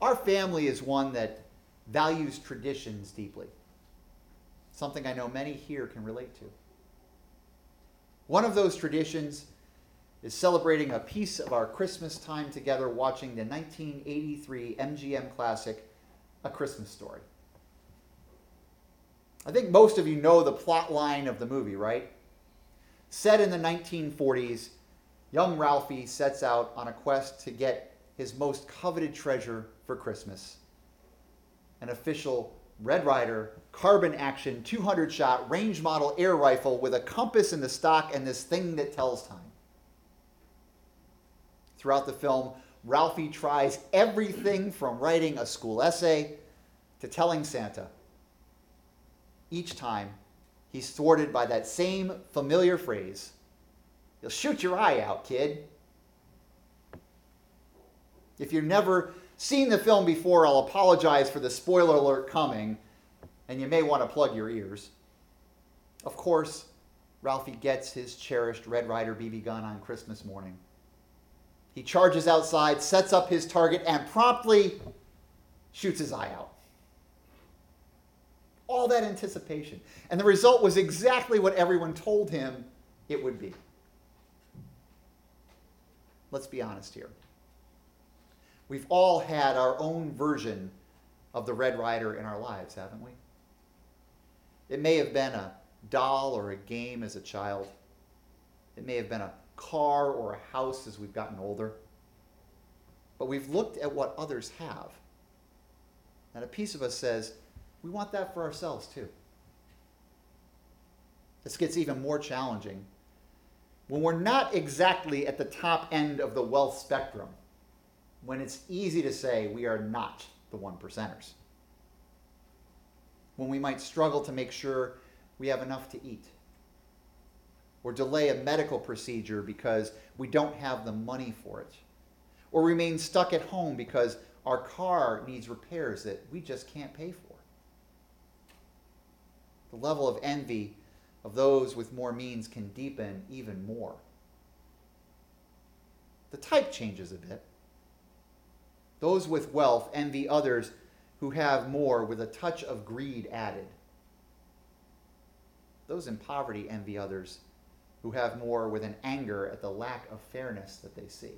Our family is one that values traditions deeply, something I know many here can relate to. One of those traditions is celebrating a piece of our Christmas time together watching the 1983 MGM classic, A Christmas Story. I think most of you know the plot line of the movie, right? Set in the 1940s, young Ralphie sets out on a quest to get his most coveted treasure for Christmas an official Red Ryder carbine action 200 shot range model air rifle with a compass in the stock and this thing that tells time. Throughout the film, Ralphie tries everything from writing a school essay to telling Santa. Each time, he's thwarted by that same familiar phrase You'll shoot your eye out, kid. If you've never seen the film before, I'll apologize for the spoiler alert coming, and you may want to plug your ears. Of course, Ralphie gets his cherished Red Ryder BB gun on Christmas morning. He charges outside, sets up his target, and promptly shoots his eye out. All that anticipation. And the result was exactly what everyone told him it would be. Let's be honest here. We've all had our own version of the Red Ryder in our lives, haven't we? It may have been a doll or a game as a child. It may have been a car or a house as we've gotten older. But we've looked at what others have. And a piece of us says, we want that for ourselves too. This gets even more challenging when we're not exactly at the top end of the wealth spectrum, when it's easy to say we are not the one percenters, when we might struggle to make sure we have enough to eat, or delay a medical procedure because we don't have the money for it, or remain stuck at home because our car needs repairs that we just can't pay for. The level of envy of those with more means can deepen even more. The type changes a bit. Those with wealth envy others who have more with a touch of greed added. Those in poverty envy others who have more with an anger at the lack of fairness that they see.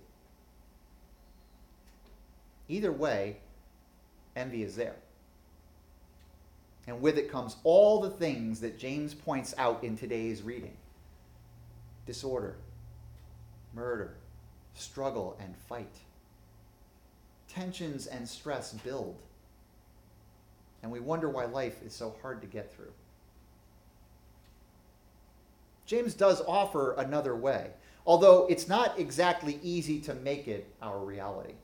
Either way, envy is there and with it comes all the things that James points out in today's reading disorder, murder, struggle, and fight. Tensions and stress build. And we wonder why life is so hard to get through. James does offer another way, although it's not exactly easy to make it our reality.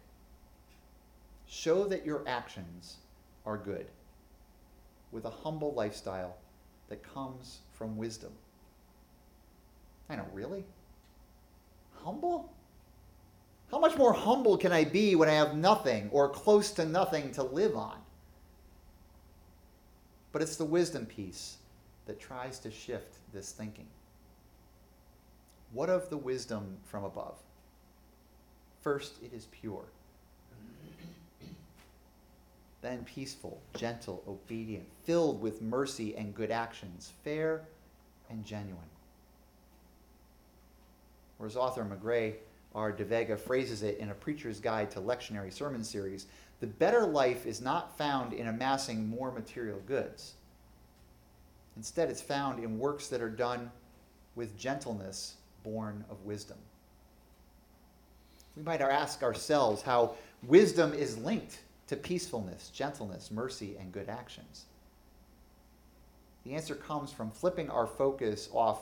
Show that your actions are good with a humble lifestyle that comes from wisdom. I know, really? Humble? How much more humble can I be when I have nothing or close to nothing to live on? But it's the wisdom piece that tries to shift this thinking. What of the wisdom from above? First, it is pure then peaceful, gentle, obedient, filled with mercy and good actions, fair and genuine. Or as author Magrey R. deVega phrases it in a preacher's guide to lectionary sermon series, the better life is not found in amassing more material goods. Instead, it's found in works that are done with gentleness born of wisdom. We might ask ourselves how wisdom is linked to peacefulness, gentleness, mercy, and good actions? The answer comes from flipping our focus off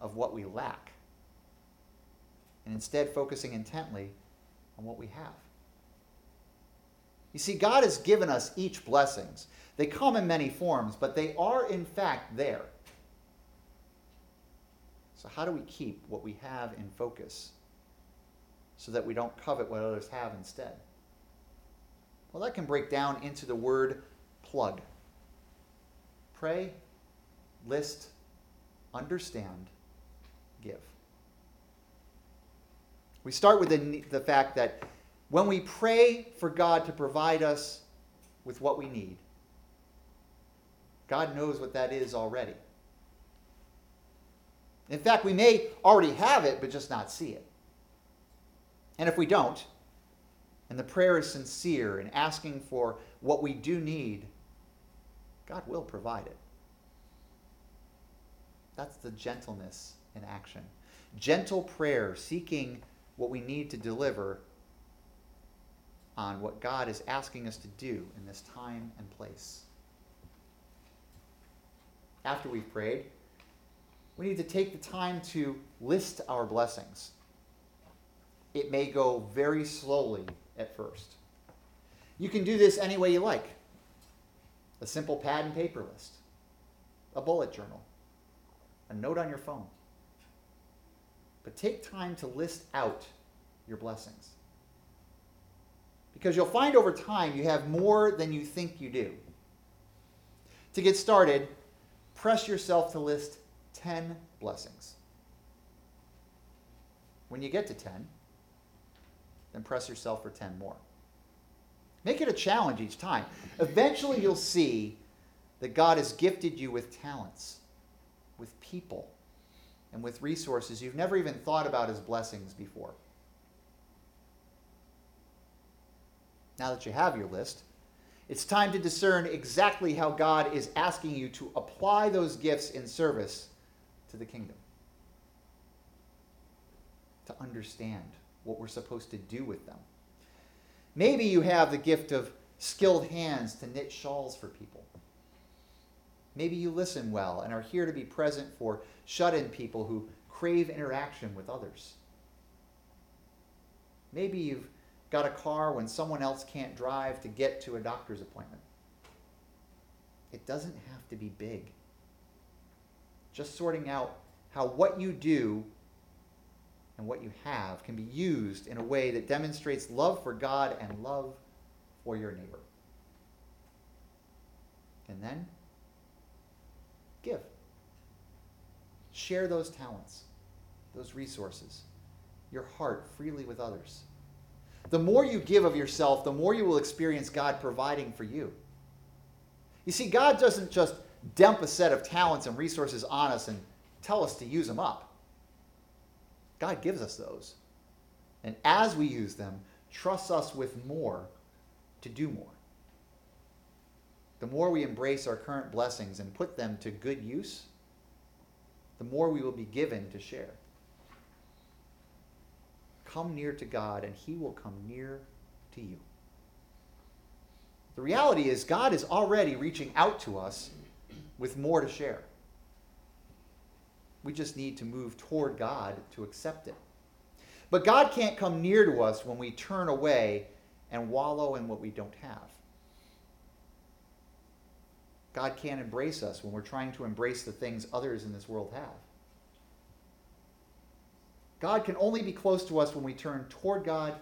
of what we lack and instead focusing intently on what we have. You see, God has given us each blessings. They come in many forms, but they are in fact there. So, how do we keep what we have in focus so that we don't covet what others have instead? Well, that can break down into the word plug. Pray, list, understand, give. We start with the, the fact that when we pray for God to provide us with what we need, God knows what that is already. In fact, we may already have it, but just not see it. And if we don't, and the prayer is sincere and asking for what we do need, God will provide it. That's the gentleness in action. Gentle prayer, seeking what we need to deliver on what God is asking us to do in this time and place. After we've prayed, we need to take the time to list our blessings. It may go very slowly at first. You can do this any way you like a simple pad and paper list, a bullet journal, a note on your phone. But take time to list out your blessings. Because you'll find over time you have more than you think you do. To get started, press yourself to list 10 blessings. When you get to 10, then press yourself for 10 more. Make it a challenge each time. Eventually, you'll see that God has gifted you with talents, with people, and with resources you've never even thought about as blessings before. Now that you have your list, it's time to discern exactly how God is asking you to apply those gifts in service to the kingdom. To understand what we're supposed to do with them. Maybe you have the gift of skilled hands to knit shawls for people. Maybe you listen well and are here to be present for shut in people who crave interaction with others. Maybe you've got a car when someone else can't drive to get to a doctor's appointment. It doesn't have to be big. Just sorting out how what you do and what you have can be used in a way that demonstrates love for God and love for your neighbor. And then give. Share those talents, those resources, your heart freely with others. The more you give of yourself, the more you will experience God providing for you. You see, God doesn't just dump a set of talents and resources on us and tell us to use them up. God gives us those. And as we use them, trusts us with more to do more. The more we embrace our current blessings and put them to good use, the more we will be given to share. Come near to God, and He will come near to you. The reality is, God is already reaching out to us with more to share. We just need to move toward God to accept it. But God can't come near to us when we turn away and wallow in what we don't have. God can't embrace us when we're trying to embrace the things others in this world have. God can only be close to us when we turn toward God,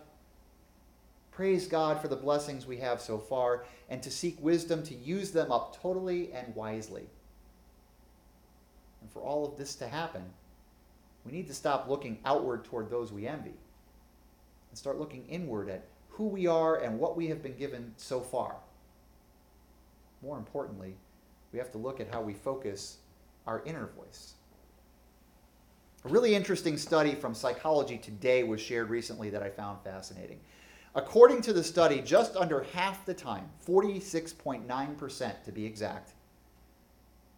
praise God for the blessings we have so far, and to seek wisdom to use them up totally and wisely. And for all of this to happen, we need to stop looking outward toward those we envy and start looking inward at who we are and what we have been given so far. More importantly, we have to look at how we focus our inner voice. A really interesting study from Psychology Today was shared recently that I found fascinating. According to the study, just under half the time, 46.9% to be exact,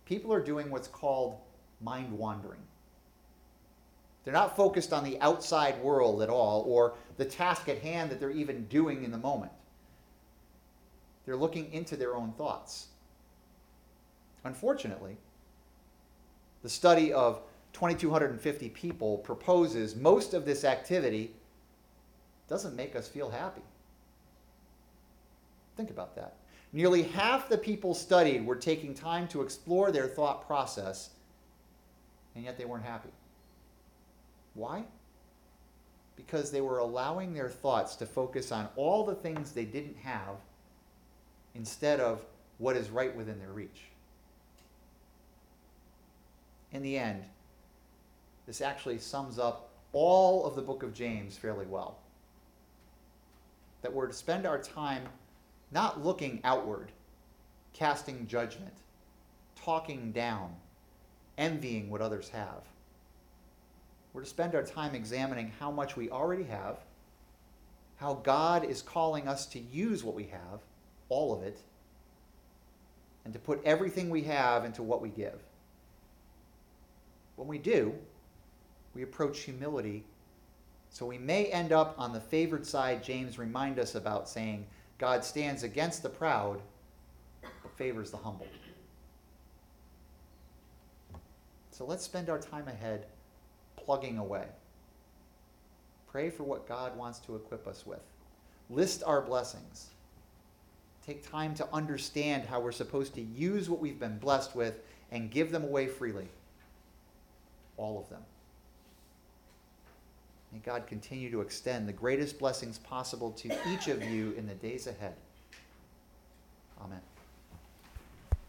people are doing what's called mind wandering. They're not focused on the outside world at all or the task at hand that they're even doing in the moment. They're looking into their own thoughts. Unfortunately, the study of 2,250 people proposes most of this activity doesn't make us feel happy. Think about that. Nearly half the people studied were taking time to explore their thought process, and yet they weren't happy. Why? Because they were allowing their thoughts to focus on all the things they didn't have instead of what is right within their reach. In the end, this actually sums up all of the book of James fairly well. that we're to spend our time not looking outward, casting judgment, talking down, envying what others have. We're to spend our time examining how much we already have, how God is calling us to use what we have, all of it, and to put everything we have into what we give. When we do, we approach humility. So we may end up on the favored side James remind us about saying God stands against the proud but favors the humble. So let's spend our time ahead plugging away. Pray for what God wants to equip us with. List our blessings. Take time to understand how we're supposed to use what we've been blessed with and give them away freely all of them. May God continue to extend the greatest blessings possible to each of you in the days ahead. Amen.